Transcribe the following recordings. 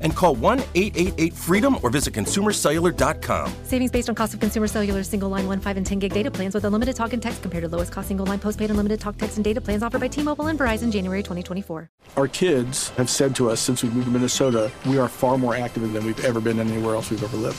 and call 1 888 freedom or visit consumercellular.com. Savings based on cost of consumer cellular single line 1, 5, and 10 gig data plans with unlimited talk and text compared to lowest cost single line postpaid unlimited talk, text, and data plans offered by T Mobile and Verizon January 2024. Our kids have said to us since we moved to Minnesota, we are far more active than we've ever been anywhere else we've ever lived.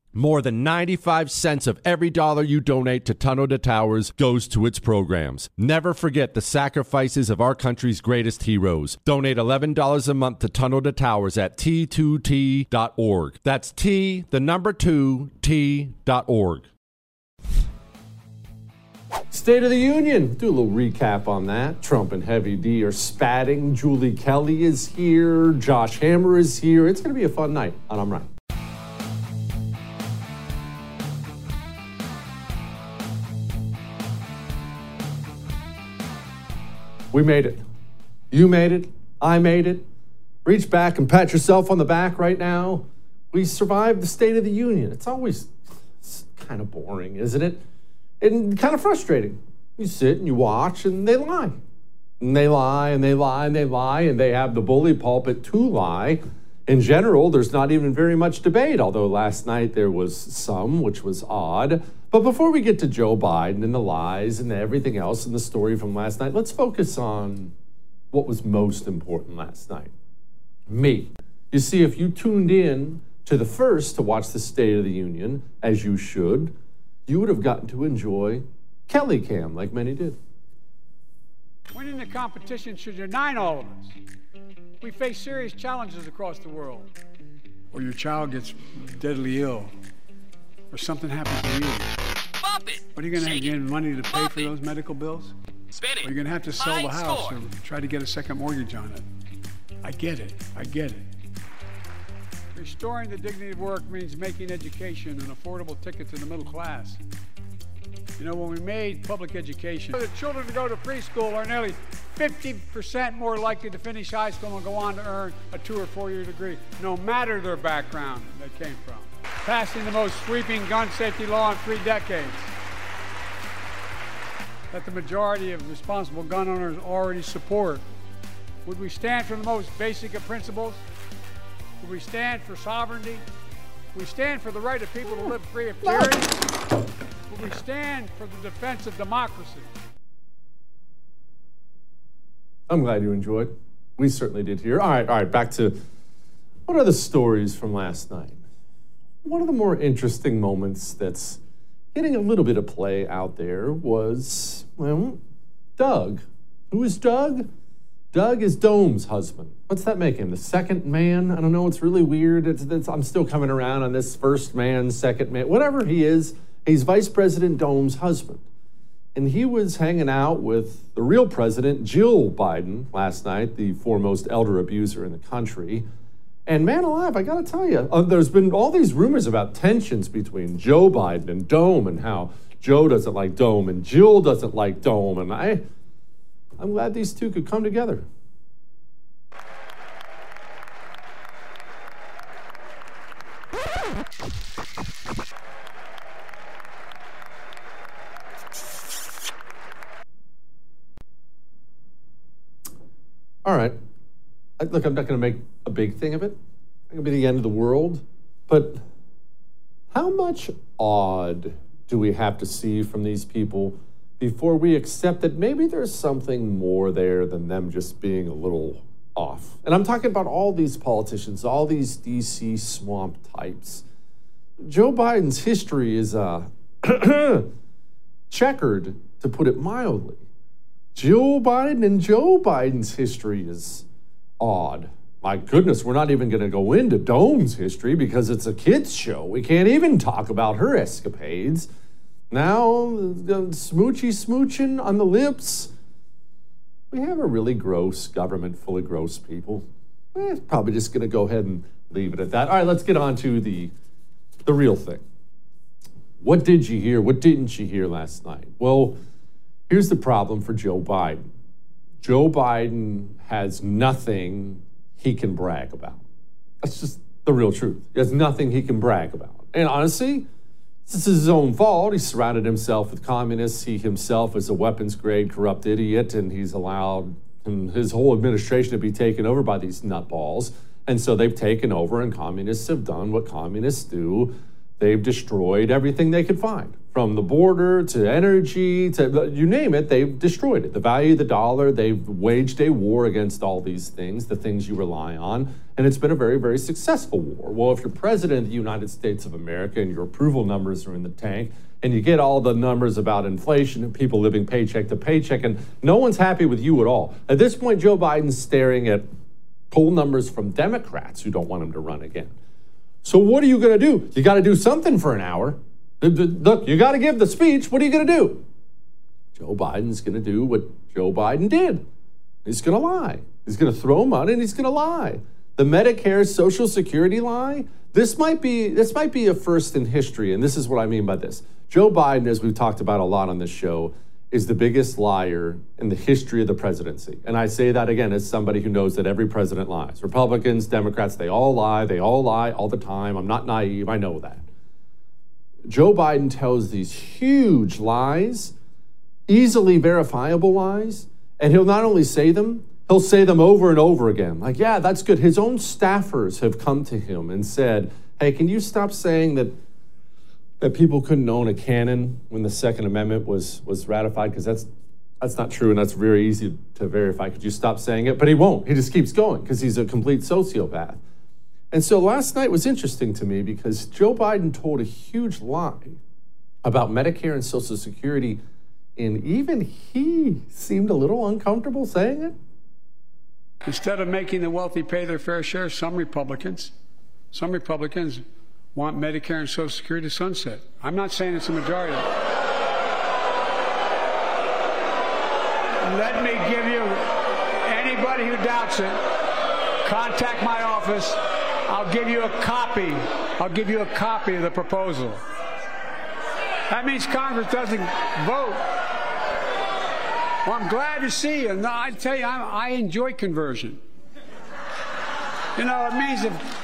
More than 95 cents of every dollar you donate to Tunnel to Towers goes to its programs. Never forget the sacrifices of our country's greatest heroes. Donate $11 a month to Tunnel to Towers at t2t.org. That's T, the number 2, T.org. State of the Union. Do a little recap on that. Trump and Heavy D are spatting. Julie Kelly is here. Josh Hammer is here. It's going to be a fun night on I'm Right. We made it. You made it. I made it. Reach back and pat yourself on the back right now. We survived the State of the Union. It's always it's kind of boring, isn't it? And kind of frustrating. You sit and you watch, and they lie. And they lie, and they lie, and they lie, and they have the bully pulpit to lie. In general, there's not even very much debate, although last night there was some, which was odd. But before we get to Joe Biden and the lies and everything else in the story from last night, let's focus on what was most important last night. Me. You see, if you tuned in to the first to watch the State of the Union, as you should, you would have gotten to enjoy Kelly Cam like many did. Winning the competition should unite all of us. We face serious challenges across the world. Or your child gets deadly ill, or something happens to you. Bump it. What are you going to have it. money to pay Bump for it. those medical bills? Spin Or it. you're going to have to sell the house score. or try to get a second mortgage on it. I get it. I get it. Restoring the dignity of work means making education an affordable ticket to the middle class. You know, when we made public education, the children who go to preschool are nearly 50% more likely to finish high school and go on to earn a two or four year degree, no matter their background they came from. Passing the most sweeping gun safety law in three decades that the majority of responsible gun owners already support. Would we stand for the most basic of principles? Would we stand for sovereignty? Would we stand for the right of people to live free of tyranny? Would We stand for the defense of democracy. I'm glad you enjoyed. We certainly did here. All right, all right, back to what are the stories from last night? One of the more interesting moments that's getting a little bit of play out there was, well, Doug. Who is Doug? Doug is Dome's husband. What's that make him? The second man? I don't know. It's really weird. It's, it's, I'm still coming around on this first man, second man, whatever he is. He's Vice President Dome's husband. And he was hanging out with the real president, Jill Biden, last night, the foremost elder abuser in the country. And man alive, I got to tell you, uh, there's been all these rumors about tensions between Joe Biden and Dome and how Joe doesn't like Dome and Jill doesn't like Dome. And I, I'm glad these two could come together. All right. Look, I'm not going to make a big thing of it. It's going to be the end of the world. But how much odd do we have to see from these people before we accept that maybe there's something more there than them just being a little off. And I'm talking about all these politicians, all these DC swamp types. Joe Biden's history is uh, checkered, to put it mildly. Joe Biden and Joe Biden's history is odd. My goodness, we're not even going to go into Dome's history because it's a kids' show. We can't even talk about her escapades. Now, smoochy smooching on the lips. We have a really gross government full of gross people. Eh, probably just going to go ahead and leave it at that. All right, let's get on to the, the real thing. What did you hear? What didn't you hear last night? Well, here's the problem for Joe Biden Joe Biden has nothing he can brag about. That's just the real truth. He has nothing he can brag about. And honestly, this is his own fault. He surrounded himself with communists. He himself is a weapons grade corrupt idiot, and he's allowed his whole administration to be taken over by these nutballs. And so they've taken over, and communists have done what communists do. They've destroyed everything they could find from the border to energy to you name it, they've destroyed it. The value of the dollar, they've waged a war against all these things, the things you rely on, and it's been a very, very successful war. Well, if you're president of the United States of America and your approval numbers are in the tank, and you get all the numbers about inflation and people living paycheck to paycheck, and no one's happy with you at all. At this point, Joe Biden's staring at poll numbers from Democrats who don't want him to run again. So, what are you going to do? You got to do something for an hour. Look, you got to give the speech. What are you going to do? Joe Biden's going to do what Joe Biden did. He's going to lie. He's going to throw money and he's going to lie. The Medicare Social Security lie. This might be this might be a first in history, and this is what I mean by this. Joe Biden, as we've talked about a lot on this show, is the biggest liar in the history of the presidency. And I say that again as somebody who knows that every president lies. Republicans, Democrats, they all lie. They all lie all the time. I'm not naive. I know that. Joe Biden tells these huge lies, easily verifiable lies, and he'll not only say them, he'll say them over and over again. Like, yeah, that's good. His own staffers have come to him and said, hey, can you stop saying that? That people couldn't own a cannon when the Second Amendment was was ratified because that's that's not true and that's very easy to verify. Could you stop saying it? But he won't. He just keeps going because he's a complete sociopath. And so last night was interesting to me because Joe Biden told a huge lie about Medicare and Social Security, and even he seemed a little uncomfortable saying it. Instead of making the wealthy pay their fair share, some Republicans, some Republicans want Medicare and Social Security to sunset. I'm not saying it's a majority. Let me give you anybody who doubts it, contact my office. I'll give you a copy. I'll give you a copy of the proposal. That means Congress doesn't vote. Well, I'm glad to see you. And I tell you, I, I enjoy conversion. You know, it means if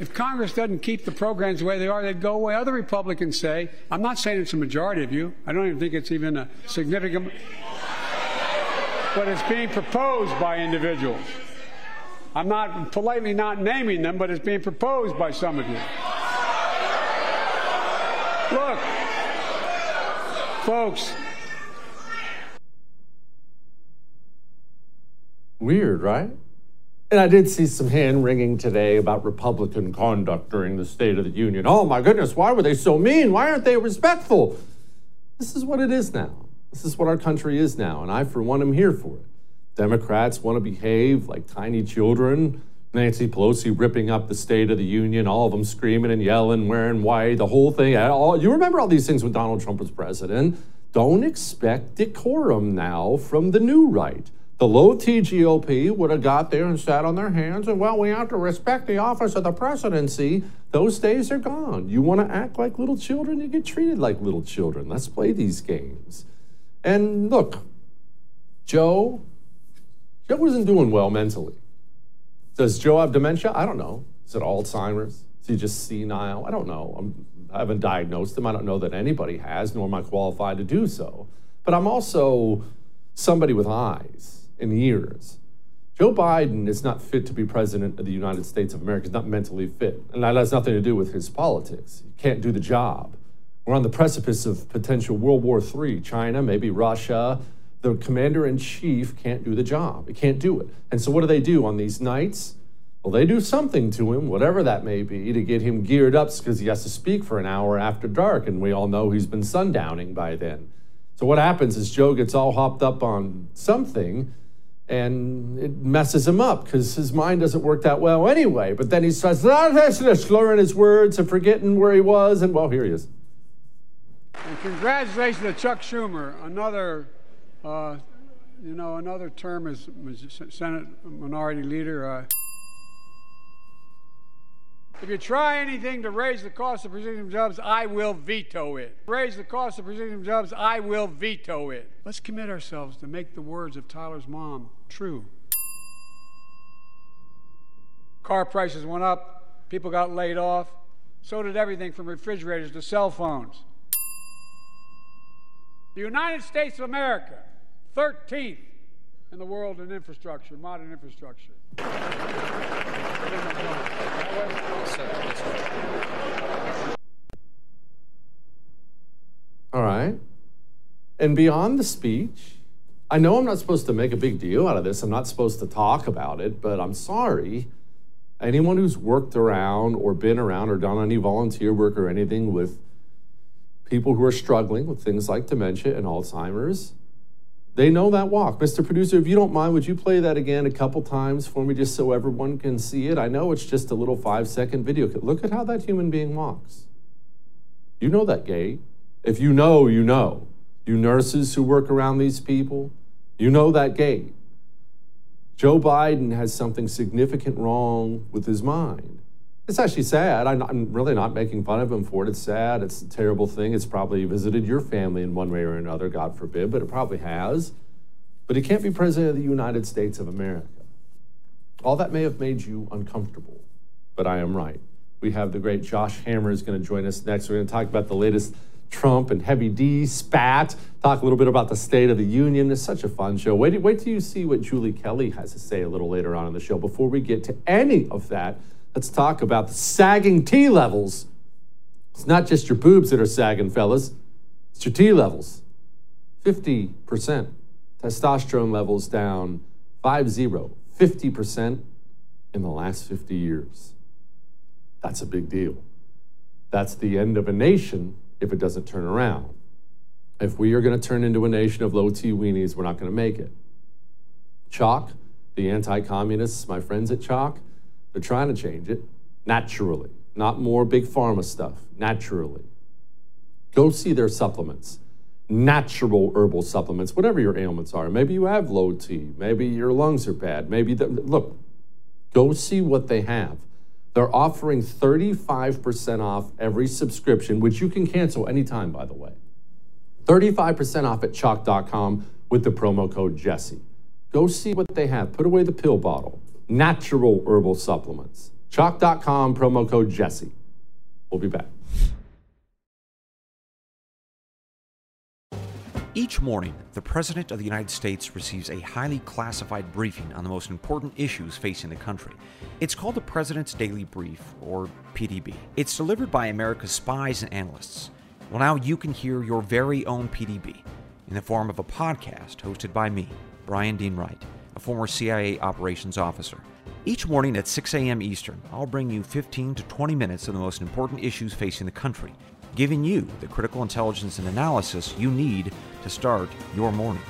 if Congress doesn't keep the programs the way they are, they'd go away. Other Republicans say, I'm not saying it's a majority of you. I don't even think it's even a significant, but it's being proposed by individuals. I'm not politely not naming them, but it's being proposed by some of you. Look, Folks, Weird, right? And I did see some hand wringing today about Republican conduct during the State of the Union. Oh my goodness, why were they so mean? Why aren't they respectful? This is what it is now. This is what our country is now, and I, for one, am here for it. Democrats want to behave like tiny children. Nancy Pelosi ripping up the State of the Union, all of them screaming and yelling, wearing white, the whole thing. All, you remember all these things when Donald Trump was president. Don't expect decorum now from the new right. The low TGOP would have got there and sat on their hands and, well, we have to respect the office of the presidency. Those days are gone. You want to act like little children, you get treated like little children. Let's play these games. And look, Joe, Joe isn't doing well mentally. Does Joe have dementia? I don't know. Is it Alzheimer's? Is he just senile? I don't know. I'm, I haven't diagnosed him. I don't know that anybody has, nor am I qualified to do so. But I'm also somebody with eyes and years. Joe Biden is not fit to be president of the United States of America. He's not mentally fit. And that has nothing to do with his politics. He can't do the job. We're on the precipice of potential World War III. China, maybe Russia. The commander in chief can't do the job. He can't do it. And so, what do they do on these nights? Well, they do something to him, whatever that may be, to get him geared up because he has to speak for an hour after dark. And we all know he's been sundowning by then. So, what happens is Joe gets all hopped up on something and it messes him up because his mind doesn't work that well anyway. But then he starts slurring his words and forgetting where he was. And well, here he is. And congratulations to Chuck Schumer, another, uh, you know, another term as Senate Minority Leader. Uh, if you try anything to raise the cost of precision jobs, I will veto it. Raise the cost of precision jobs, I will veto it. Let's commit ourselves to make the words of Tyler's mom true. Car prices went up, people got laid off, so did everything from refrigerators to cell phones. The United States of America, 13th in the world in infrastructure, modern infrastructure. All right. And beyond the speech, I know I'm not supposed to make a big deal out of this. I'm not supposed to talk about it, but I'm sorry. Anyone who's worked around or been around or done any volunteer work or anything with people who are struggling with things like dementia and Alzheimer's, they know that walk. Mr. Producer, if you don't mind, would you play that again a couple times for me just so everyone can see it? I know it's just a little five second video. Look at how that human being walks. You know that gait. If you know, you know. You nurses who work around these people, you know that gait. Joe Biden has something significant wrong with his mind. It's actually sad. I'm, I'm, really not making fun of him for it. It's sad. It's a terrible thing. It's probably visited your family in one way or another, God forbid, but it probably has. But he can't be president of the United States of America. All that may have made you uncomfortable, but I am right. We have the great Josh Hammer is going to join us next. We're going to talk about the latest Trump and Heavy D spat, talk a little bit about the State of the Union. It's such a fun show. Wait, wait till you see what Julie Kelly has to say a little later on in the show. Before we get to any of that, let's talk about the sagging T levels. It's not just your boobs that are sagging, fellas, it's your T levels. 50% testosterone levels down 5 0, 50% in the last 50 years. That's a big deal. That's the end of a nation if it doesn't turn around. If we are going to turn into a nation of low T weenies, we're not going to make it. Choq, the anti communists, my friends at Choq, they're trying to change it naturally, not more big pharma stuff, naturally. Go see their supplements, natural herbal supplements, whatever your ailments are. Maybe you have low T, maybe your lungs are bad, maybe, the, look, go see what they have. They're offering 35% off every subscription, which you can cancel anytime, by the way. 35% off at choq.com with the promo code Jesse. Go see what they have. Put away the pill bottle. Natural herbal supplements. Choq.com, promo code Jesse. We'll be back. Each morning, the President of the United States receives a highly classified briefing on the most important issues facing the country. It's called the President's Daily Brief, or PDB. It's delivered by America's spies and analysts. Well, now you can hear your very own PDB in the form of a podcast hosted by me, Brian Dean Wright, a former CIA operations officer. Each morning at 6 a.m. Eastern, I'll bring you 15 to 20 minutes of the most important issues facing the country, giving you the critical intelligence and analysis you need to start your morning.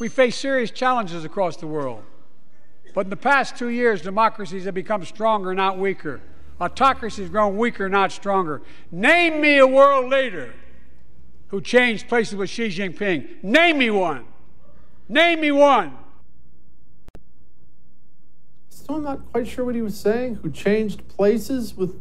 We face serious challenges across the world. But in the past two years, democracies have become stronger, not weaker. Autocracy has grown weaker, not stronger. Name me a world leader who changed places with Xi Jinping. Name me one. Name me one. Still I'm not quite sure what he was saying. Who changed places with.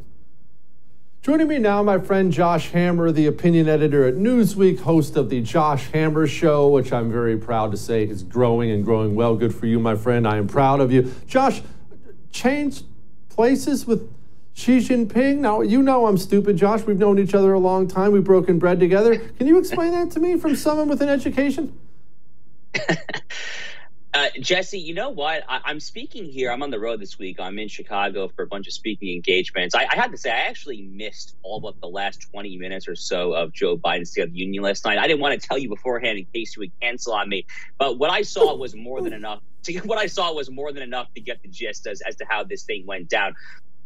Joining me now, my friend Josh Hammer, the opinion editor at Newsweek, host of the Josh Hammer Show, which I'm very proud to say is growing and growing well. Good for you, my friend. I am proud of you. Josh, changed places with Xi Jinping. Now, you know I'm stupid, Josh. We've known each other a long time. We've broken bread together. Can you explain that to me from someone with an education? Uh, Jesse, you know what? I, am speaking here. I'm on the road this week. I'm in Chicago for a bunch of speaking engagements. I, I had to say, I actually missed all but the last 20 minutes or so of Joe Biden's State of the Union last night. I didn't want to tell you beforehand in case you would cancel on me, but what I saw was more than enough. To, what I saw was more than enough to get the gist as, as to how this thing went down.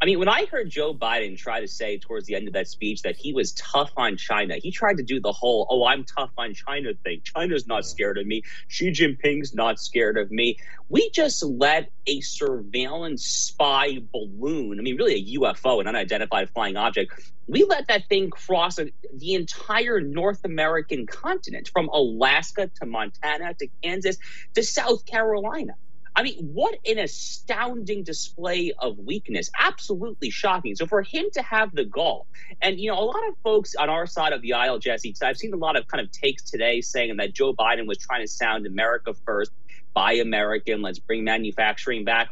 I mean, when I heard Joe Biden try to say towards the end of that speech that he was tough on China, he tried to do the whole, oh, I'm tough on China thing. China's not scared of me. Xi Jinping's not scared of me. We just let a surveillance spy balloon, I mean, really a UFO, an unidentified flying object, we let that thing cross the entire North American continent from Alaska to Montana to Kansas to South Carolina. I mean, what an astounding display of weakness. Absolutely shocking. So for him to have the gall, and you know, a lot of folks on our side of the aisle, Jesse, I've seen a lot of kind of takes today saying that Joe Biden was trying to sound America first, buy American, let's bring manufacturing back.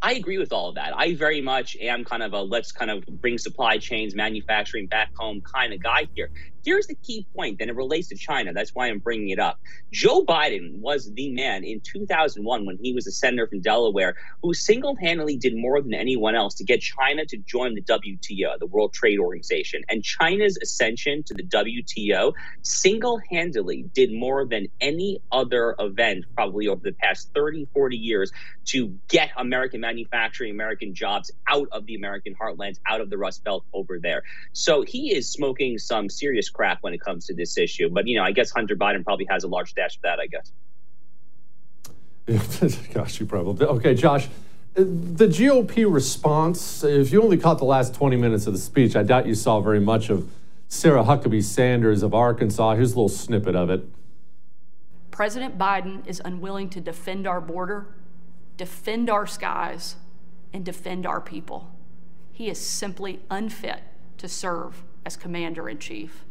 I agree with all of that. I very much am kind of a let's kind of bring supply chains, manufacturing back home kind of guy here. Here's the key point, and it relates to China. That's why I'm bringing it up. Joe Biden was the man in 2001 when he was a senator from Delaware who single handedly did more than anyone else to get China to join the WTO, the World Trade Organization. And China's ascension to the WTO single handedly did more than any other event, probably over the past 30, 40 years, to get American manufacturing, American jobs out of the American heartlands, out of the Rust Belt over there. So he is smoking some serious crap when it comes to this issue. But you know, I guess Hunter Biden probably has a large stash of that. I guess. Gosh, you probably okay, Josh. The GOP response. If you only caught the last 20 minutes of the speech, I doubt you saw very much of Sarah Huckabee Sanders of Arkansas. Here's a little snippet of it. President Biden is unwilling to defend our border, defend our skies, and defend our people. He is simply unfit to serve as commander in chief.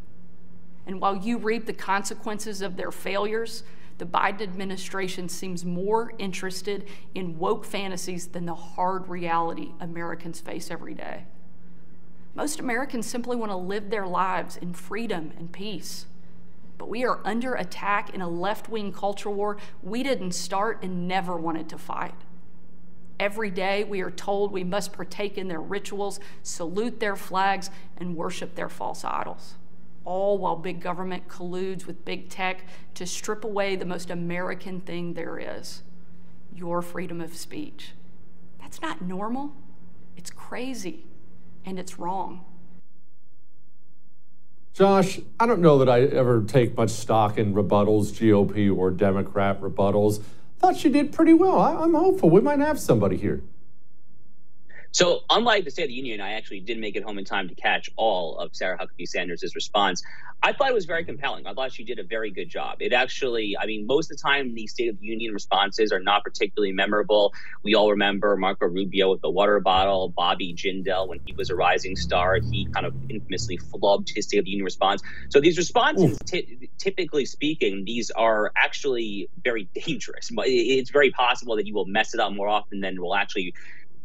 And while you reap the consequences of their failures, the Biden administration seems more interested in woke fantasies than the hard reality Americans face every day. Most Americans simply want to live their lives in freedom and peace. But we are under attack in a left wing culture war we didn't start and never wanted to fight. Every day we are told we must partake in their rituals, salute their flags, and worship their false idols all while big government colludes with big tech to strip away the most American thing there is your freedom of speech. That's not normal. It's crazy and it's wrong. Josh, I don't know that I ever take much stock in rebuttals, GOP or Democrat rebuttals. Thought you did pretty well. I, am hopeful we might have somebody here. So, unlike the State of the Union, I actually did make it home in time to catch all of Sarah Huckabee Sanders' response. I thought it was very compelling. I thought she did a very good job. It actually, I mean, most of the time, the State of the Union responses are not particularly memorable. We all remember Marco Rubio with the water bottle, Bobby Jindal when he was a rising star. He kind of infamously flubbed his State of the Union response. So, these responses, t- typically speaking, these are actually very dangerous. It's very possible that you will mess it up more often than will actually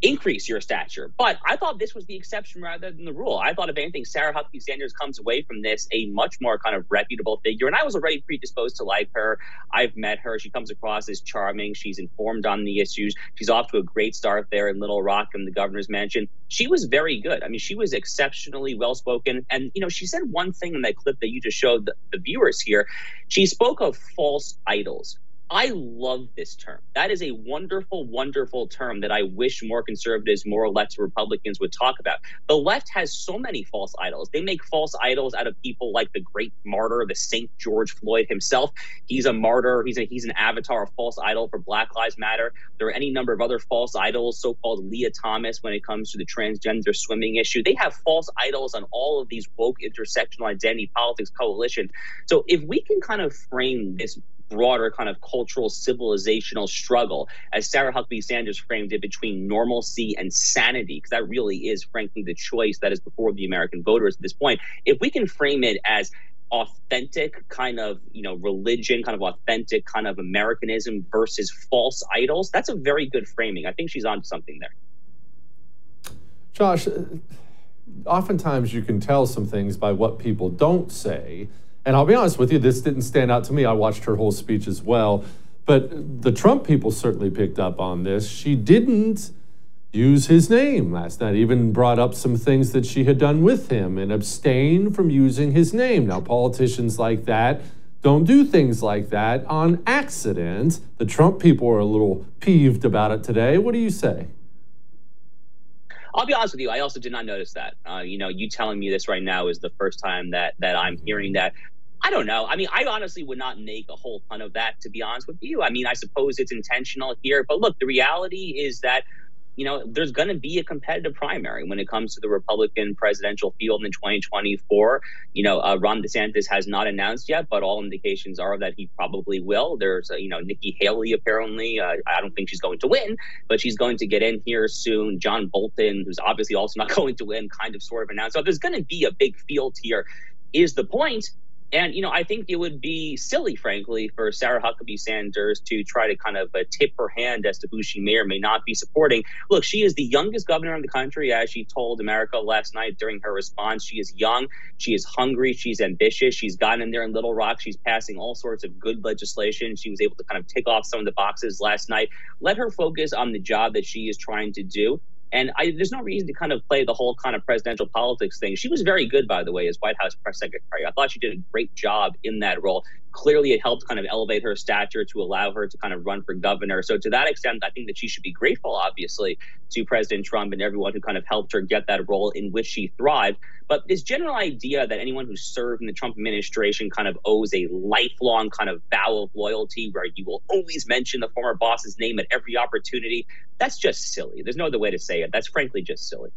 increase your stature. But I thought this was the exception rather than the rule. I thought, if anything, Sarah Huckabee Sanders comes away from this a much more kind of reputable figure. And I was already predisposed to like her. I've met her. She comes across as charming. She's informed on the issues. She's off to a great start there in Little Rock in the governor's mansion. She was very good. I mean, she was exceptionally well spoken. And, you know, she said one thing in that clip that you just showed the, the viewers here. She spoke of false idols. I love this term. That is a wonderful, wonderful term that I wish more conservatives, more elected Republicans would talk about. The left has so many false idols. They make false idols out of people like the great martyr, the Saint George Floyd himself. He's a martyr. He's a, he's an avatar, a false idol for Black Lives Matter. There are any number of other false idols, so-called Lia Thomas, when it comes to the transgender swimming issue. They have false idols on all of these woke intersectional identity politics coalitions. So if we can kind of frame this broader kind of cultural civilizational struggle, as Sarah Huckabee Sanders framed it, between normalcy and sanity, because that really is, frankly, the choice that is before the American voters at this point. If we can frame it as authentic kind of you know religion kind of authentic kind of americanism versus false idols that's a very good framing i think she's on something there josh oftentimes you can tell some things by what people don't say and I'll be honest with you, this didn't stand out to me. I watched her whole speech as well. But the Trump people certainly picked up on this. She didn't use his name last night, even brought up some things that she had done with him and abstain from using his name. Now, politicians like that don't do things like that on accident. The Trump people are a little peeved about it today. What do you say? I'll be honest with you. I also did not notice that. Uh, you know, you telling me this right now is the first time that that I'm hearing that. I don't know. I mean, I honestly would not make a whole ton of that, to be honest with you. I mean, I suppose it's intentional here, but look, the reality is that you know, there's going to be a competitive primary when it comes to the Republican presidential field in 2024. You know, uh, Ron DeSantis has not announced yet, but all indications are that he probably will. There's, uh, you know, Nikki Haley apparently. Uh, I don't think she's going to win, but she's going to get in here soon. John Bolton, who's obviously also not going to win, kind of sort of announced. So there's going to be a big field here. Is the point? And, you know, I think it would be silly, frankly, for Sarah Huckabee Sanders to try to kind of uh, tip her hand as to who she may or may not be supporting. Look, she is the youngest governor in the country, as she told America last night during her response. She is young, she is hungry, she's ambitious, she's gotten in there in Little Rock, she's passing all sorts of good legislation. She was able to kind of tick off some of the boxes last night. Let her focus on the job that she is trying to do. And I, there's no reason to kind of play the whole kind of presidential politics thing. She was very good, by the way, as White House press secretary. I thought she did a great job in that role. Clearly, it helped kind of elevate her stature to allow her to kind of run for governor. So, to that extent, I think that she should be grateful, obviously, to President Trump and everyone who kind of helped her get that role in which she thrived. But this general idea that anyone who served in the Trump administration kind of owes a lifelong kind of vow of loyalty where you will always mention the former boss's name at every opportunity, that's just silly. There's no other way to say it. That's frankly just silly.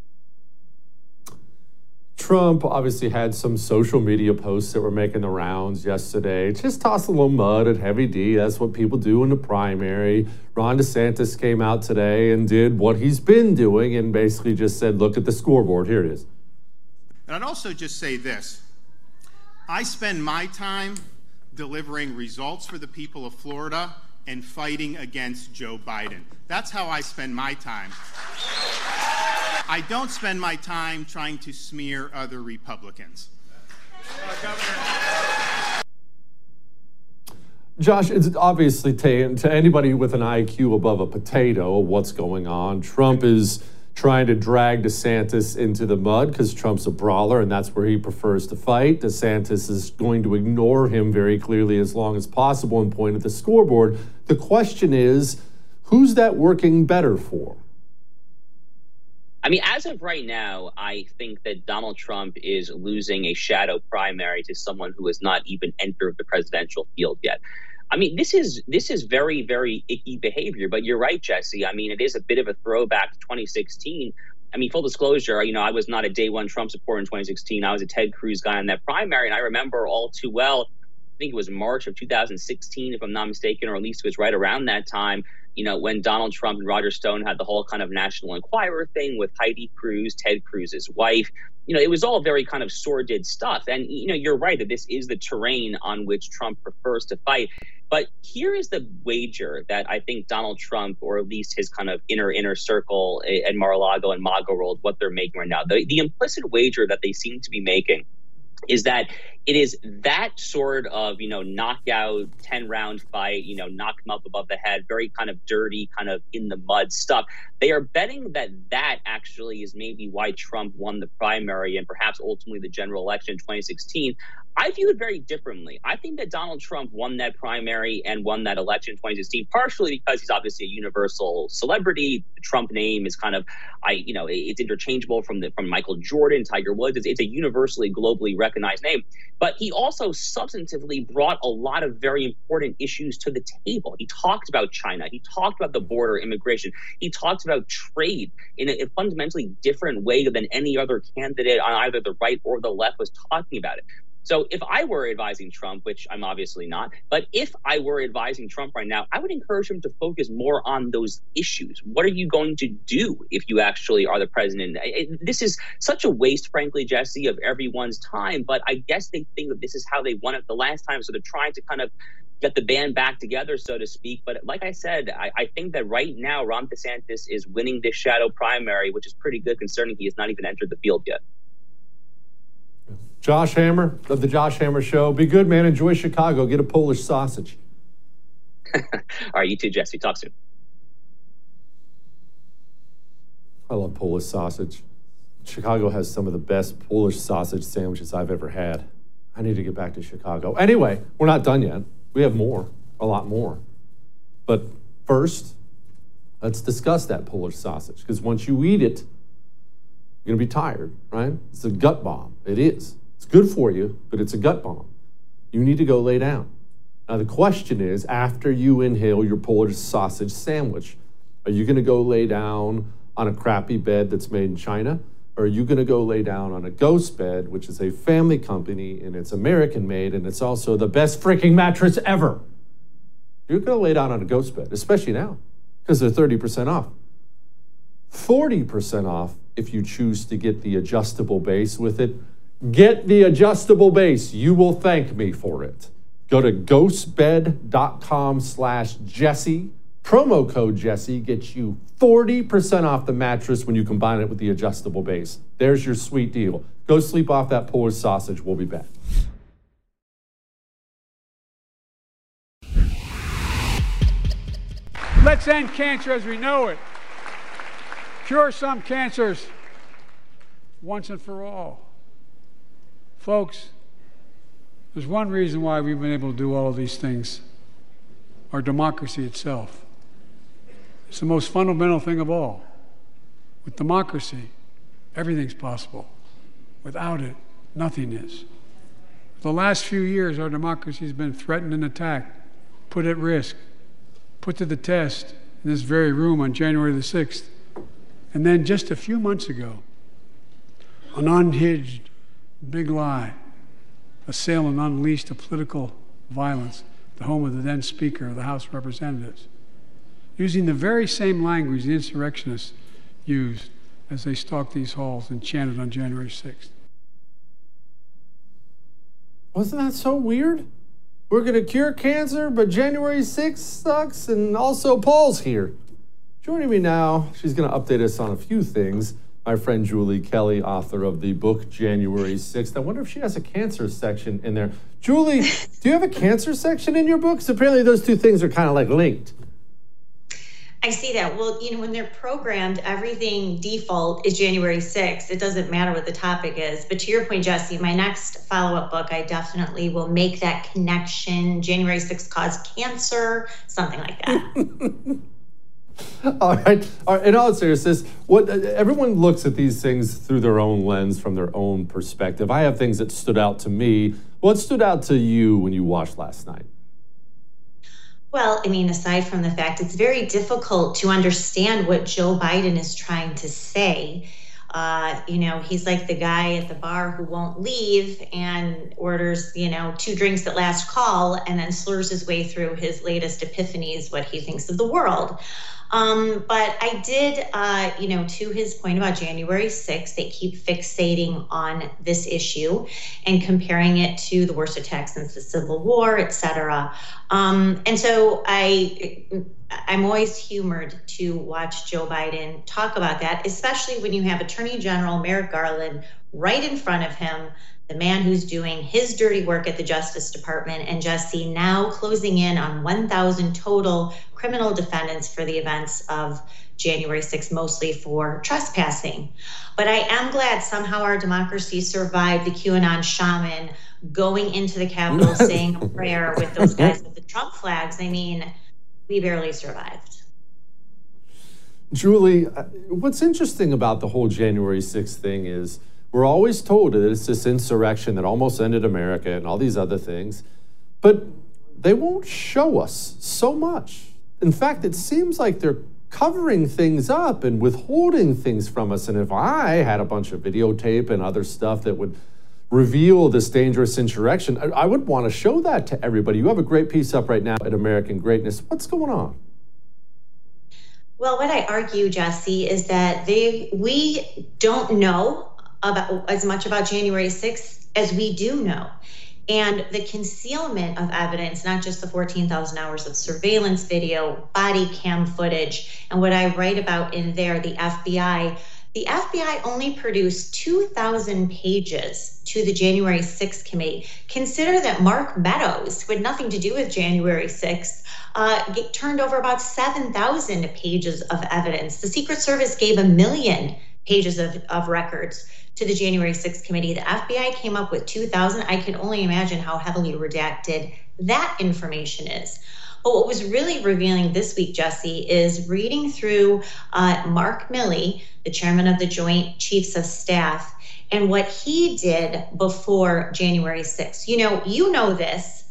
Trump obviously had some social media posts that were making the rounds yesterday. Just toss a little mud at Heavy D. That's what people do in the primary. Ron DeSantis came out today and did what he's been doing and basically just said, look at the scoreboard. Here it is. And I'd also just say this I spend my time delivering results for the people of Florida and fighting against Joe Biden. That's how I spend my time. I don't spend my time trying to smear other Republicans. Josh, it's obviously to, to anybody with an IQ above a potato what's going on. Trump is trying to drag DeSantis into the mud because Trump's a brawler and that's where he prefers to fight. DeSantis is going to ignore him very clearly as long as possible and point at the scoreboard. The question is, who's that working better for? I mean, as of right now, I think that Donald Trump is losing a shadow primary to someone who has not even entered the presidential field yet. I mean, this is this is very very icky behavior. But you're right, Jesse. I mean, it is a bit of a throwback to 2016. I mean, full disclosure, you know, I was not a day one Trump supporter in 2016. I was a Ted Cruz guy in that primary, and I remember all too well. I think it was March of 2016, if I'm not mistaken, or at least it was right around that time you know, when Donald Trump and Roger Stone had the whole kind of National Enquirer thing with Heidi Cruz, Ted Cruz's wife, you know, it was all very kind of sordid stuff. And, you know, you're right that this is the terrain on which Trump prefers to fight. But here is the wager that I think Donald Trump, or at least his kind of inner inner circle at Mar-a-Lago and MAGA world, what they're making right now. The, the implicit wager that they seem to be making is that it is that sort of you know knockout 10 round fight you know knock them up above the head very kind of dirty kind of in the mud stuff. They are betting that that actually is maybe why trump won the primary and perhaps ultimately the general election in 2016 i view it very differently. I think that donald trump won that primary and won that election in 2016 partially because he's obviously a universal celebrity. The trump name is kind of i you know it's interchangeable from the from michael jordan tiger woods. It's, it's a universally globally recognized name but he also substantively brought a lot of very important issues to the table. He talked about China. He talked about the border immigration. He talked about trade in a, a fundamentally different way than any other candidate on either the right or the left was talking about it. So if I were advising Trump, which I'm obviously not, but if I were advising Trump right now, I would encourage him to focus more on those issues. What are you going to do if you actually are the president? This is such a waste, frankly, Jesse, of everyone's time. But I guess they think that this is how they won it the last time. So they're trying to kind of get the band back together, so to speak. But like I said, I, I, think that right now Ron DeSantis is winning this shadow primary, which is pretty good concerning he has not even entered the field yet. Josh Hammer of the Josh Hammer Show. Be good, man. Enjoy Chicago. Get a Polish sausage. All right, you too, Jesse. Talk soon. I love Polish sausage. Chicago has some of the best Polish sausage sandwiches I've ever had. I need to get back to Chicago. Anyway, we're not done yet. We have more, a lot more. But first, let's discuss that Polish sausage because once you eat it, you're going to be tired, right? It's a gut bomb. It is. It's good for you, but it's a gut bomb. You need to go lay down. Now, the question is after you inhale your Polish sausage sandwich, are you going to go lay down on a crappy bed that's made in China? Or are you going to go lay down on a GhostBed, which is a family company and it's American made and it's also the best freaking mattress ever? You're going to lay down on a GhostBed, especially now, because they're 30% off. 40% off if you choose to get the adjustable base with it. Get the adjustable base. You will thank me for it. Go to ghostbed.com slash Jesse. Promo code Jesse gets you 40% off the mattress when you combine it with the adjustable base. There's your sweet deal. Go sleep off that Polish sausage. We'll be back. Let's end cancer as we know it. Cure some cancers once and for all. Folks, there's one reason why we've been able to do all of these things our democracy itself. It's the most fundamental thing of all. With democracy, everything's possible. Without it, nothing is. The last few years, our democracy has been threatened and attacked, put at risk, put to the test in this very room on January the 6th. And then just a few months ago, an unhinged big lie, assailed and unleashed a political violence, the home of the then Speaker of the House of Representatives, using the very same language the insurrectionists used as they stalked these halls and chanted on January 6th. Wasn't that so weird? We're going to cure cancer, but January 6th sucks, and also Paul's here. Joining me now, she's going to update us on a few things my friend Julie Kelly, author of the book January 6th. I wonder if she has a cancer section in there. Julie, do you have a cancer section in your books? Apparently, those two things are kind of like linked. I see that. Well, you know, when they're programmed, everything default is January 6th. It doesn't matter what the topic is. But to your point, Jesse, my next follow up book, I definitely will make that connection. January 6th caused cancer, something like that. all right. All right. In all seriousness, what everyone looks at these things through their own lens, from their own perspective. I have things that stood out to me. What stood out to you when you watched last night? Well, I mean, aside from the fact it's very difficult to understand what Joe Biden is trying to say. Uh, you know, he's like the guy at the bar who won't leave and orders, you know, two drinks at last call and then slurs his way through his latest epiphanies, what he thinks of the world. Um, but I did, uh, you know, to his point about January 6th, they keep fixating on this issue and comparing it to the worst attacks since the Civil War, et cetera. Um, and so I, I'm always humored to watch Joe Biden talk about that, especially when you have Attorney General Merrick Garland right in front of him the man who's doing his dirty work at the Justice Department, and Jesse now closing in on 1,000 total criminal defendants for the events of January 6th, mostly for trespassing. But I am glad somehow our democracy survived the QAnon shaman going into the Capitol saying a prayer with those guys with the Trump flags. I mean, we barely survived. Julie, uh, what's interesting about the whole January 6th thing is we're always told that it's this insurrection that almost ended America and all these other things, but they won't show us so much. In fact, it seems like they're covering things up and withholding things from us. And if I had a bunch of videotape and other stuff that would reveal this dangerous insurrection, I, would want to show that to everybody. You have a great piece up right now at American Greatness. What's going on? Well, what I argue, Jesse, is that they we don't know about as much about January 6th as we do know. And the concealment of evidence, not just the 14,000 hours of surveillance video, body cam footage, and what I write about in there, the FBI, the FBI only produced 2,000 pages to the January 6th committee. Consider that Mark Meadows, who had nothing to do with January 6th, uh, turned over about 7,000 pages of evidence. The Secret Service gave a million pages of, of records to the January 6th committee. The FBI came up with 2,000. I can only imagine how heavily redacted that information is. But what was really revealing this week, Jesse, is reading through uh, Mark Milley, the chairman of the Joint Chiefs of Staff, and what he did before January 6th. You know, you know this.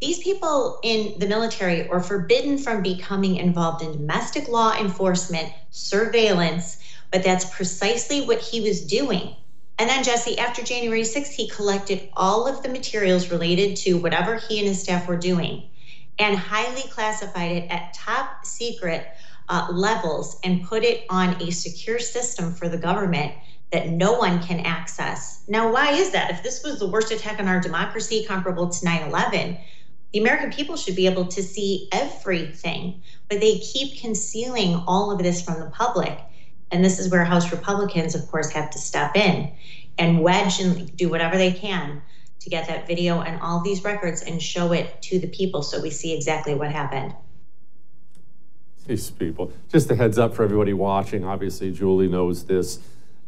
These people in the military are forbidden from becoming involved in domestic law enforcement, surveillance, but that's precisely what he was doing and then Jesse, after January 6th, he collected all of the materials related to whatever he and his staff were doing and highly classified it at top secret uh, levels and put it on a secure system for the government that no one can access. Now, why is that? If this was the worst attack on our democracy comparable to 9 11, the American people should be able to see everything, but they keep concealing all of this from the public. And this is where House Republicans, of course, have to step in and wedge and do whatever they can to get that video and all these records and show it to the people so we see exactly what happened. These people. Just a heads up for everybody watching. Obviously, Julie knows this.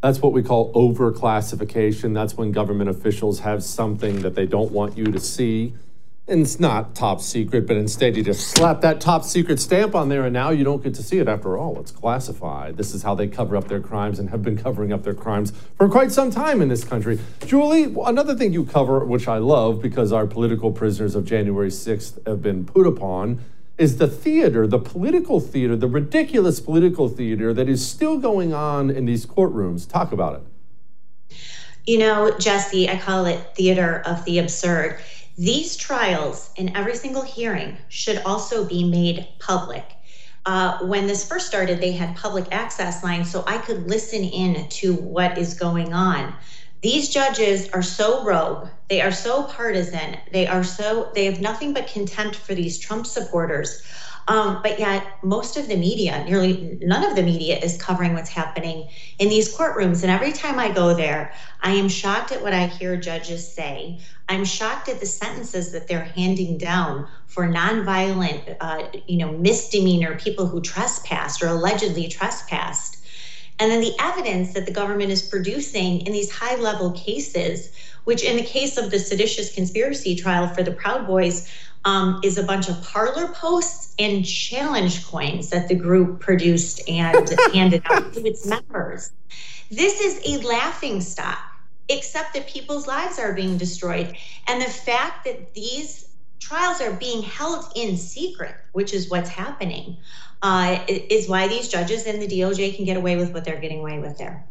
That's what we call overclassification. That's when government officials have something that they don't want you to see and it's not top secret, but instead you just slap that top secret stamp on there, and now you don't get to see it after all. It's classified. This is how they cover up their crimes and have been covering up their crimes for quite some time in this country. Julie, another thing you cover, which I love because our political prisoners of January 6th have been put upon, is the theater, the political theater, the ridiculous political theater that is still going on in these courtrooms. Talk about it. You know, Jesse, I call it theater of the absurd these trials in every single hearing should also be made public. Uh, when this first started, they had public access lines so I could listen in to what is going on. These judges are so rogue, they are so partisan, they are so, they have nothing but contempt for these Trump supporters. Um, but yet, most of the media, nearly none of the media, is covering what's happening in these courtrooms. And every time I go there, I am shocked at what I hear judges say. I'm shocked at the sentences that they're handing down for nonviolent, uh, you know, misdemeanor people who trespassed or allegedly trespassed. And then the evidence that the government is producing in these high level cases, which in the case of the seditious conspiracy trial for the Proud Boys, um, is a bunch of Parler posts and challenge coins that the group produced and handed out to its members. This is a laughing stock, except that people's lives are being destroyed. And the fact that these trials are being held in secret, which is what's happening, uh, is why these judges and the DOJ can get away with what they're getting away with there.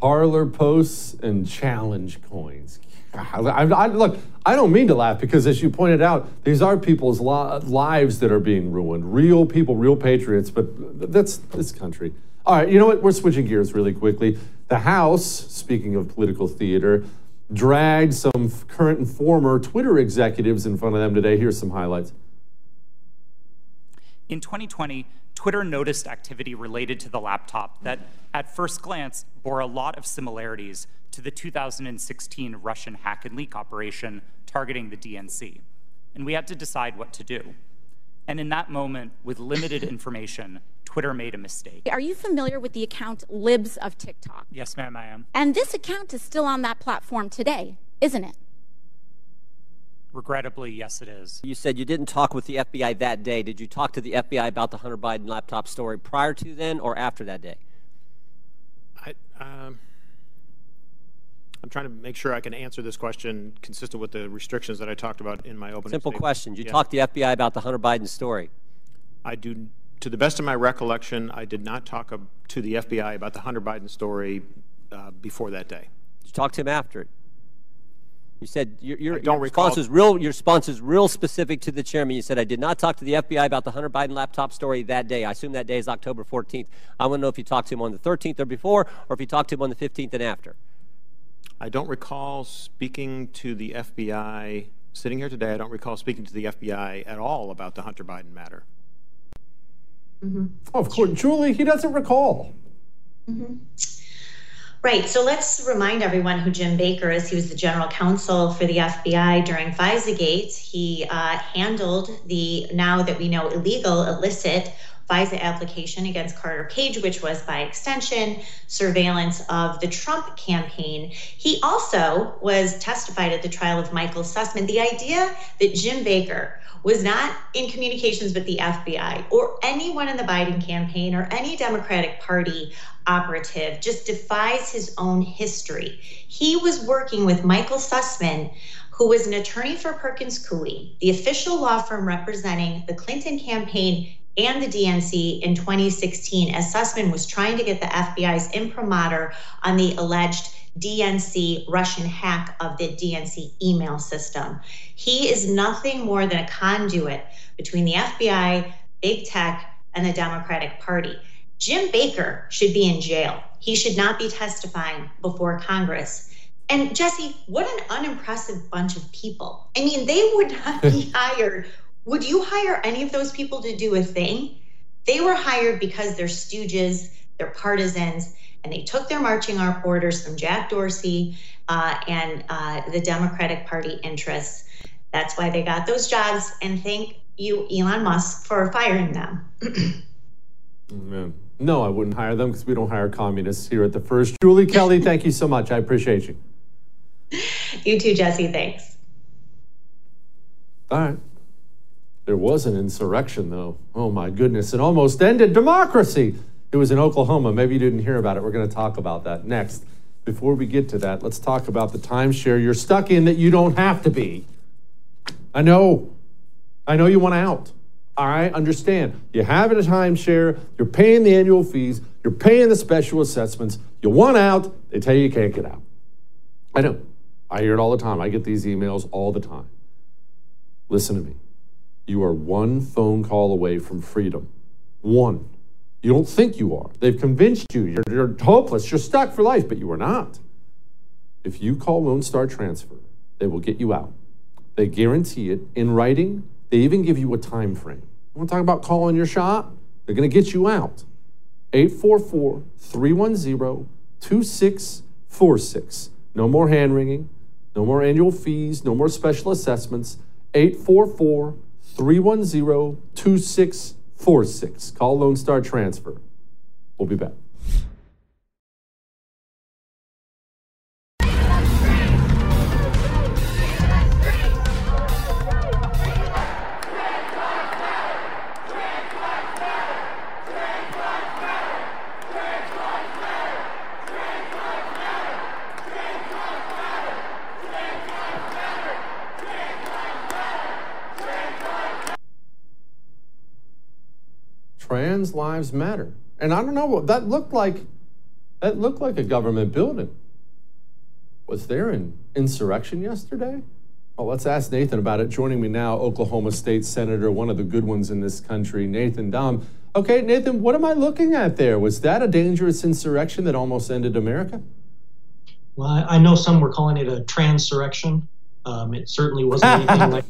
Parler posts and challenge coins. I, I, look, I don't mean to laugh because, as you pointed out, these are people's li- lives that are being ruined. Real people, real patriots, but that's this country. All right, you know what? We're switching gears really quickly. The House, speaking of political theater, dragged some current and former Twitter executives in front of them today. Here's some highlights. In 2020, Twitter noticed activity related to the laptop that, at first glance, bore a lot of similarities to the 2016 Russian hack and leak operation targeting the DNC. And we had to decide what to do. And in that moment, with limited information, Twitter made a mistake. Are you familiar with the account Libs of TikTok? Yes, ma'am, I am. And this account is still on that platform today, isn't it? Regrettably, yes, it is. You said you didn't talk with the FBI that day. Did you talk to the FBI about the Hunter Biden laptop story prior to then or after that day? I, um, I'm trying to make sure I can answer this question consistent with the restrictions that I talked about in my opening Simple statement. question. You Yeah. talked to the FBI about the Hunter Biden story. I do, to the best of my recollection, I did not talk to the FBI about the Hunter Biden story uh, before that day. Did you talk to him after it? You said your, your, your response was real. Your response is real specific to the chairman. You said I did not talk to the FBI about the Hunter Biden laptop story that day. I assume that day is October 14th. I want to know if you talked to him on the 13th or before, or if you talked to him on the 15th and after. I don't recall speaking to the FBI, sitting here today, I don't recall speaking to the FBI at all about the Hunter Biden matter. Oh, of course, Julie, he doesn't recall. Right. So let's remind everyone who Jim Baker is. He was the general counsel for the FBI during FISA Gate. He uh, handled the now that we know illegal, illicit FISA application against Carter Page, which was by extension surveillance of the Trump campaign. He also was testified at the trial of Michael Sussmann. The idea that Jim Baker was not in communications with the FBI or anyone in the Biden campaign or any Democratic Party operative just defies his own history. He was working with Michael Sussmann, who was an attorney for Perkins Coie, the official law firm representing the Clinton campaign and the DNC in 2016, as Sussmann was trying to get the FBI's imprimatur on the alleged DNC Russian hack of the DNC email system. He is nothing more than a conduit between the FBI, big tech, and the Democratic Party. Jim Baker should be in jail. He should not be testifying before Congress. And Jesse, what an unimpressive bunch of people. I mean, they would not be hired. Would you hire any of those people to do a thing? They were hired because they're stooges, they're partisans, and they took their marching orders from Jack Dorsey uh, and uh, the Democratic Party interests. That's why they got those jobs. And thank you, Elon Musk, for firing them. No, I wouldn't hire them because we don't hire communists here at the first. Julie Kelly, thank you so much. I appreciate you. You too, Jesse. Thanks. All right. There was an insurrection, though. Oh, my goodness. It almost ended democracy. It was in Oklahoma. Maybe you didn't hear about it. We're going to talk about that next. Before we get to that, let's talk about the timeshare you're stuck in that you don't have to be. I know. I know you want out. I understand. You have a timeshare, you're paying the annual fees, you're paying the special assessments, you want out, they tell you you can't get out. I know. I hear it all the time. I get these emails all the time. Listen to me. You are one phone call away from freedom. One. You don't think you are. They've convinced you. You're, you're hopeless. You're stuck for life, but you are not. If you call Lone Star Transfer, they will get you out. They guarantee it in writing. They even give you a time frame. You want to talk about calling your shot? They're going to get you out. 844 310 2646. No more hand wringing. No more annual fees. No more special assessments. 844 310 2646. Call Lone Star Transfer. We'll be back. Trans lives matter. And I don't know what that looked like. That looked like a government building. Was there an insurrection yesterday? Well, let's ask Nathan about it. Joining me now, Oklahoma State Senator, one of the good ones in this country, Nathan Dahm. Okay, Nathan, what am I looking at there? Was that a dangerous insurrection that almost ended America? Well, I know some were calling it a transurrection. Um, it certainly wasn't anything like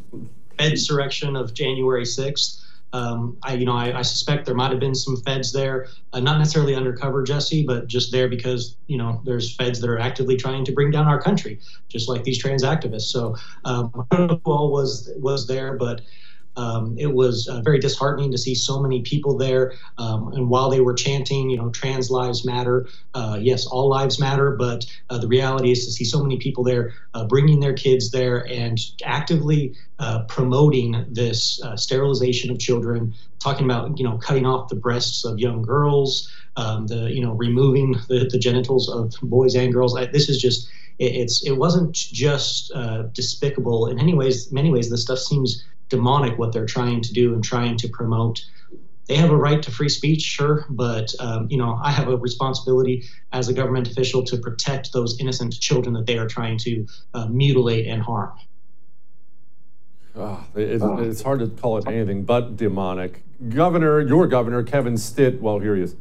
Fedsurrection of January 6th. Um, I, you know, I, I, suspect there might have been some feds there, uh, not necessarily undercover, Jesse, but just there because you know there's feds that are actively trying to bring down our country, just like these trans activists. So um, I don't know who all was was there, but um, it was uh, very disheartening to see so many people there. Um, and while they were chanting, you know, trans lives matter, uh, yes, all lives matter, but uh, the reality is to see so many people there uh, bringing their kids there and actively uh, promoting this uh, sterilization of children, talking about, you know, cutting off the breasts of young girls, um, the, you know, removing the, the genitals of boys and girls. I, this is just, it, it's, it wasn't just despicable in any ways. Many ways, this stuff seems demonic what they're trying to do and trying to promote. They have a right to free speech, sure, but um, you know I have a responsibility as a government official to protect those innocent children that they are trying to uh, mutilate and harm. Oh, it, it's hard to call it anything but demonic. Governor, your governor, Kevin Stitt, well, here he is.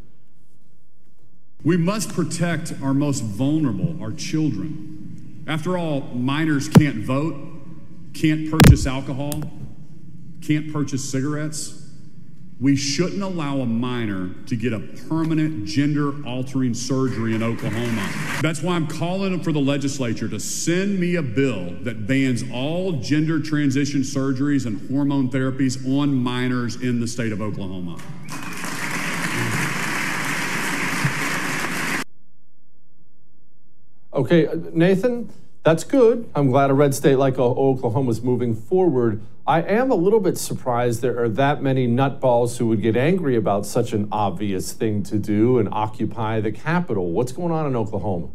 We must protect our most vulnerable, our children. After all, minors can't vote, can't purchase alcohol, can't purchase cigarettes, we shouldn't allow a minor to get a permanent gender altering surgery in Oklahoma. That's why I'm calling for the legislature to send me a bill that bans all gender transition surgeries and hormone therapies on minors in the state of Oklahoma. Okay, uh, Nathan, that's good. I'm glad a red state like uh, Oklahoma is moving forward. I am a little bit surprised there are that many nutballs who would get angry about such an obvious thing to do and occupy the Capitol. What's going on in Oklahoma?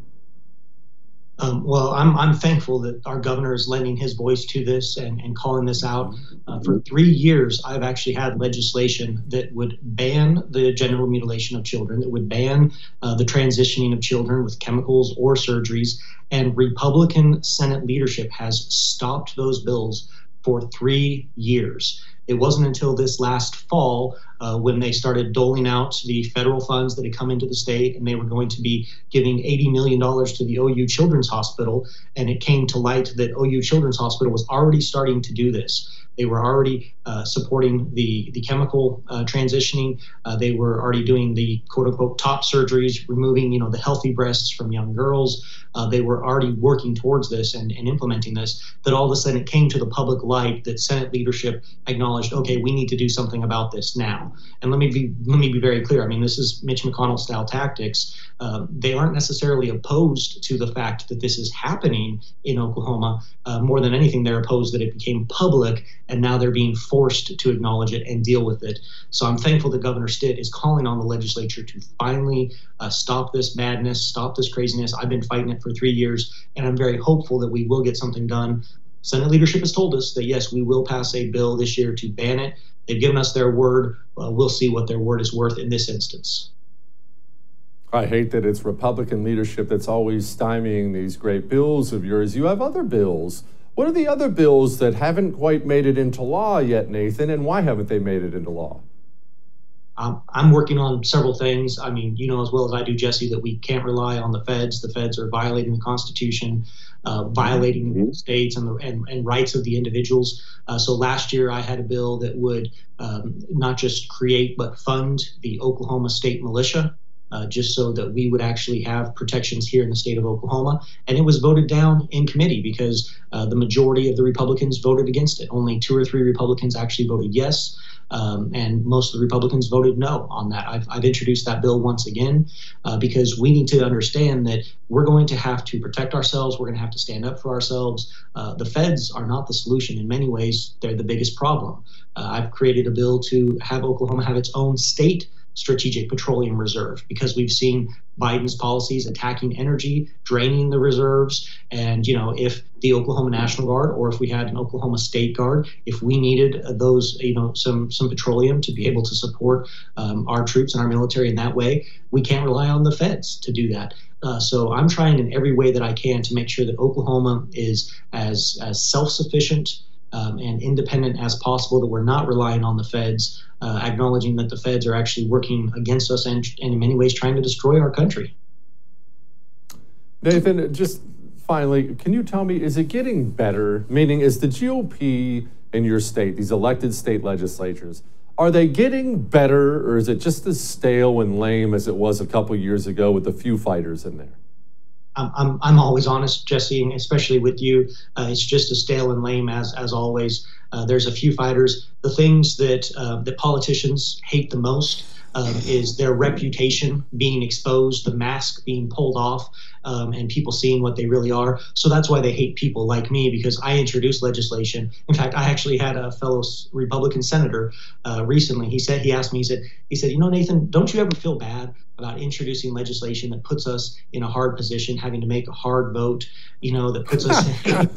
Um, well, I'm, I'm thankful that our governor is lending his voice to this and, and calling this out. Uh, for three years, I've actually had legislation that would ban the genital mutilation of children, that would ban uh, the transitioning of children with chemicals or surgeries. And Republican Senate leadership has stopped those bills for three years. It wasn't until this last fall uh, when they started doling out the federal funds that had come into the state and they were going to be giving $80 million to the OU Children's Hospital. And it came to light that OU Children's Hospital was already starting to do this. They were already uh, supporting the, the chemical uh, transitioning. Uh, they were already doing the quote unquote top surgeries, removing you know the healthy breasts from young girls. Uh, they were already working towards this and, and implementing this. That all of a sudden it came to the public light that Senate leadership acknowledged, okay, we need to do something about this now. And let me be let me be very clear. I mean, this is Mitch McConnell style tactics. Um, they aren't necessarily opposed to the fact that this is happening in Oklahoma. Uh, more than anything, they're opposed that it became public and now they're being forced to acknowledge it and deal with it. So I'm thankful that Governor Stitt is calling on the legislature to finally uh, stop this madness, stop this craziness. I've been fighting it for three years, and I'm very hopeful that we will get something done. Senate leadership has told us that yes, we will pass a bill this year to ban it. They've given us their word. Uh, we'll see what their word is worth in this instance. I hate that it's Republican leadership that's always stymieing these great bills of yours. You have other bills what are the other bills that haven't quite made it into law yet, Nathan, and why haven't they made it into law? Um, I'm working on several things. I mean, you know as well as I do, Jesse, that we can't rely on the feds. The feds are violating the Constitution, uh, violating mm-hmm. states and, the, and, and, rights of the individuals. Uh, so last year, I had a bill that would um, not just create but fund the Oklahoma State Militia uh, just so that we would actually have protections here in the state of Oklahoma. And it was voted down in committee because uh, the majority of the Republicans voted against it. Only two or three Republicans actually voted yes. Um, and most of the Republicans voted no on that. I've, I've introduced that bill once again uh, because we need to understand that we're going to have to protect ourselves. We're going to have to stand up for ourselves. Uh, the feds are not the solution. In many ways, they're the biggest problem. Uh, I've created a bill to have Oklahoma have its own state strategic petroleum reserve because we've seen Biden's policies attacking energy, draining the reserves. And, you know, if the Oklahoma National Guard or if we had an Oklahoma State Guard, if we needed those, you know, some, some petroleum to be able to support um, our troops and our military in that way, we can't rely on the feds to do that. Uh, so I'm trying in every way that I can to make sure that Oklahoma is as, as self sufficient um, and independent as possible, that we're not relying on the feds, uh, acknowledging that the feds are actually working against us and, and in many ways trying to destroy our country. Nathan, just finally, can you tell me, is it getting better? Meaning, is the GOP in your state, these elected state legislatures, are they getting better or is it just as stale and lame as it was a couple years ago with a few fighters in there? I'm, I'm always honest, Jesse, and especially with you. Uh, it's just as stale and lame as as always. Uh, there's a few fighters. The things that uh, that politicians hate the most um, is their reputation being exposed, the mask being pulled off, um, and people seeing what they really are. So that's why they hate people like me because I introduced legislation. In fact, I actually had a fellow Republican senator uh, recently. He said he asked me. He said he said, you know, Nathan, don't you ever feel bad about introducing legislation that puts us in a hard position, having to make a hard vote, you know, that puts us in.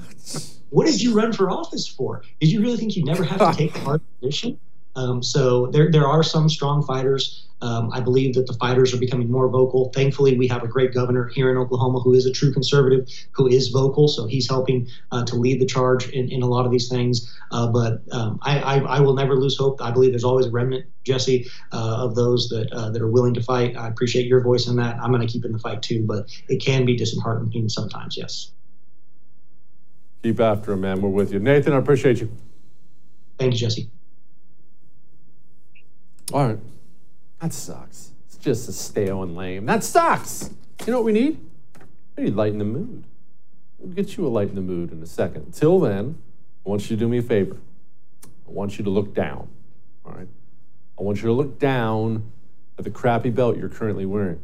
what did you run for office for? Did you really think you'd never have to take a hard position? Um, so there, there are some strong fighters. Um, I believe that the fighters are becoming more vocal. Thankfully, we have a great governor here in Oklahoma who is a true conservative, who is vocal. So he's helping uh, to lead the charge in, in a lot of these things. Uh, but um, I, I, I, will never lose hope. I believe there's always a remnant, Jesse, uh, of those that uh, that are willing to fight. I appreciate your voice in that. I'm going to keep in the fight too, but it can be disheartening sometimes. Yes. Keep after him, man. We're with you, Nathan. I appreciate you. Thank you, Jesse. All right. That sucks. It's just a stale and lame. That sucks. You know what we need? We need lighten the mood. We'll get you a light in the mood in a second. Until then, I want you to do me a favor. I want you to look down. All right. I want you to look down at the crappy belt you're currently wearing.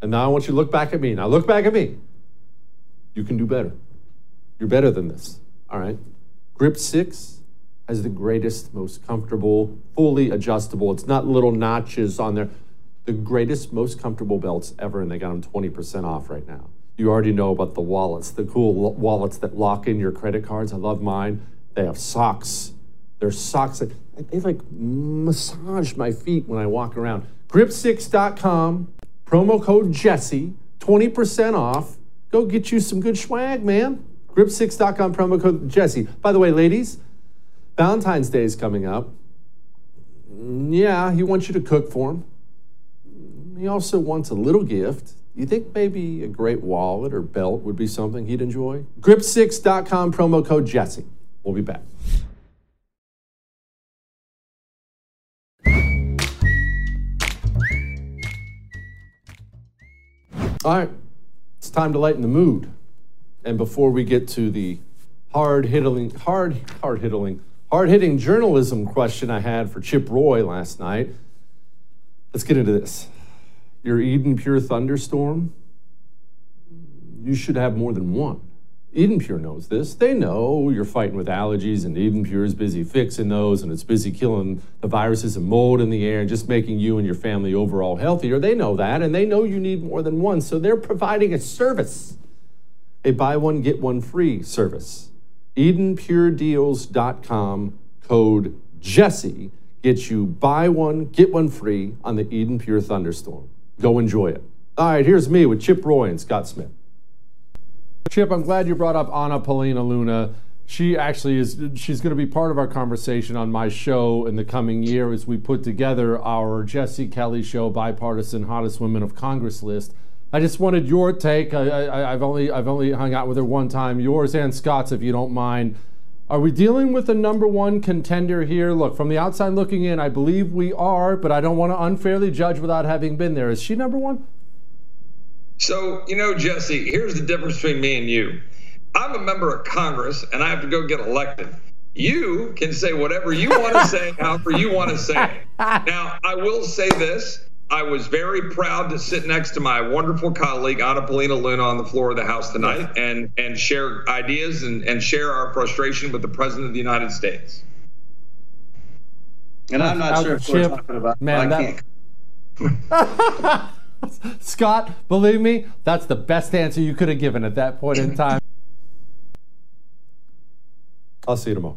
And now I want you to look back at me. Now look back at me. You can do better. You're better than this. All right. Grip six has the greatest, most comfortable, fully adjustable. It's not little notches on there. The greatest, most comfortable belts ever, and they got them 20% off right now. You already know about the wallets, the cool wallets that lock in your credit cards. I love mine. They have socks. They're socks that they like massage my feet when I walk around. Grip6.com, promo code Jesse, 20% off. Go get you some good swag, man. Grip6.com, promo code Jesse. By the way, ladies, Valentine's Day is coming up. Yeah, he wants you to cook for him. He also wants a little gift. You think maybe a great wallet or belt would be something he'd enjoy? Grip6.com promo code Jesse. We'll be back. All right, it's time to lighten the mood. And before we get to the hard hitting, hard, hard hitting, hard hitting journalism question I had for Chip Roy last night. Let's get into this. Your Eden Pure thunderstorm, you should have more than one. Eden Pure knows this. They know you're fighting with allergies, and Eden Pure is busy fixing those, and it's busy killing the viruses and mold in the air and just making you and your family overall healthier. They know that, and they know you need more than one. So they're providing a service a buy one, get one free service. EdenPureDeals.com code Jesse gets you buy one, get one free on the Eden Pure Thunderstorm. Go enjoy it. All right, here's me with Chip Roy and Scott Smith. Chip, I'm glad you brought up Anna Paulina Luna. She actually is, she's going to be part of our conversation on my show in the coming year as we put together our Jesse Kelly Show Bipartisan Hottest Women of Congress list. I just wanted your take. I, have only I've only hung out with her one time. Yours and Scott's, if you don't mind. Are we dealing with a number one contender here? Look, from the outside looking in, I believe we are, but I don't want to unfairly judge without having been there. Is she number one? So, you know, Jesse, here's the difference between me and you. I'm a member of Congress and I have to go get elected. You can say whatever you want to say, however you want to say it. Now, I will say this I was very proud to sit next to my wonderful colleague Anna Paulina Luna on the floor of the House tonight and and share ideas and, and share our frustration with the President of the United States. And I'm not sure if we're talking about. Man, that, Scott, believe me, that's the best answer you could have given at that point in time. I'll see you tomorrow.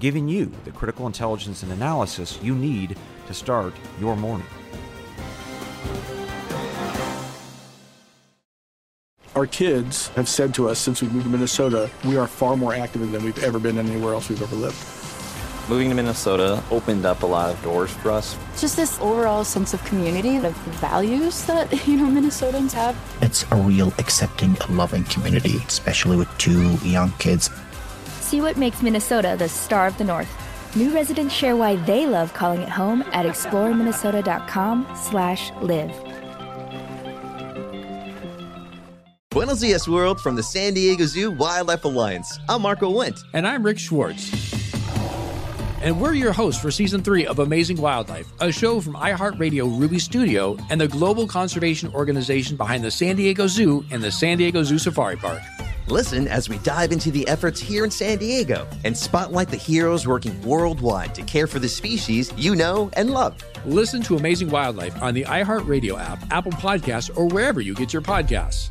giving you the critical intelligence and analysis you need to start your morning. Our kids have said to us since we moved to Minnesota, we are far more active than we've ever been anywhere else we've ever lived. Moving to Minnesota opened up a lot of doors for us. Just this overall sense of community, the values that, you know, Minnesotans have. It's a real accepting, loving community, especially with two young kids. See what makes Minnesota the star of the North. New residents share why they love calling it home at exploreminnesota.com slash live. Buenos dias, world, from the San Diego Zoo Wildlife Alliance. I'm Marco Wendt. And I'm Rick Schwartz. And we're your hosts for season three of Amazing Wildlife, a show from iHeartRadio Ruby Studio and the global conservation organization behind the San Diego Zoo and the San Diego Zoo Safari Park. Listen as we dive into the efforts here in San Diego and spotlight the heroes working worldwide to care for the species you know and love. Listen to Amazing Wildlife on the iHeartRadio app, Apple Podcasts, or wherever you get your podcasts.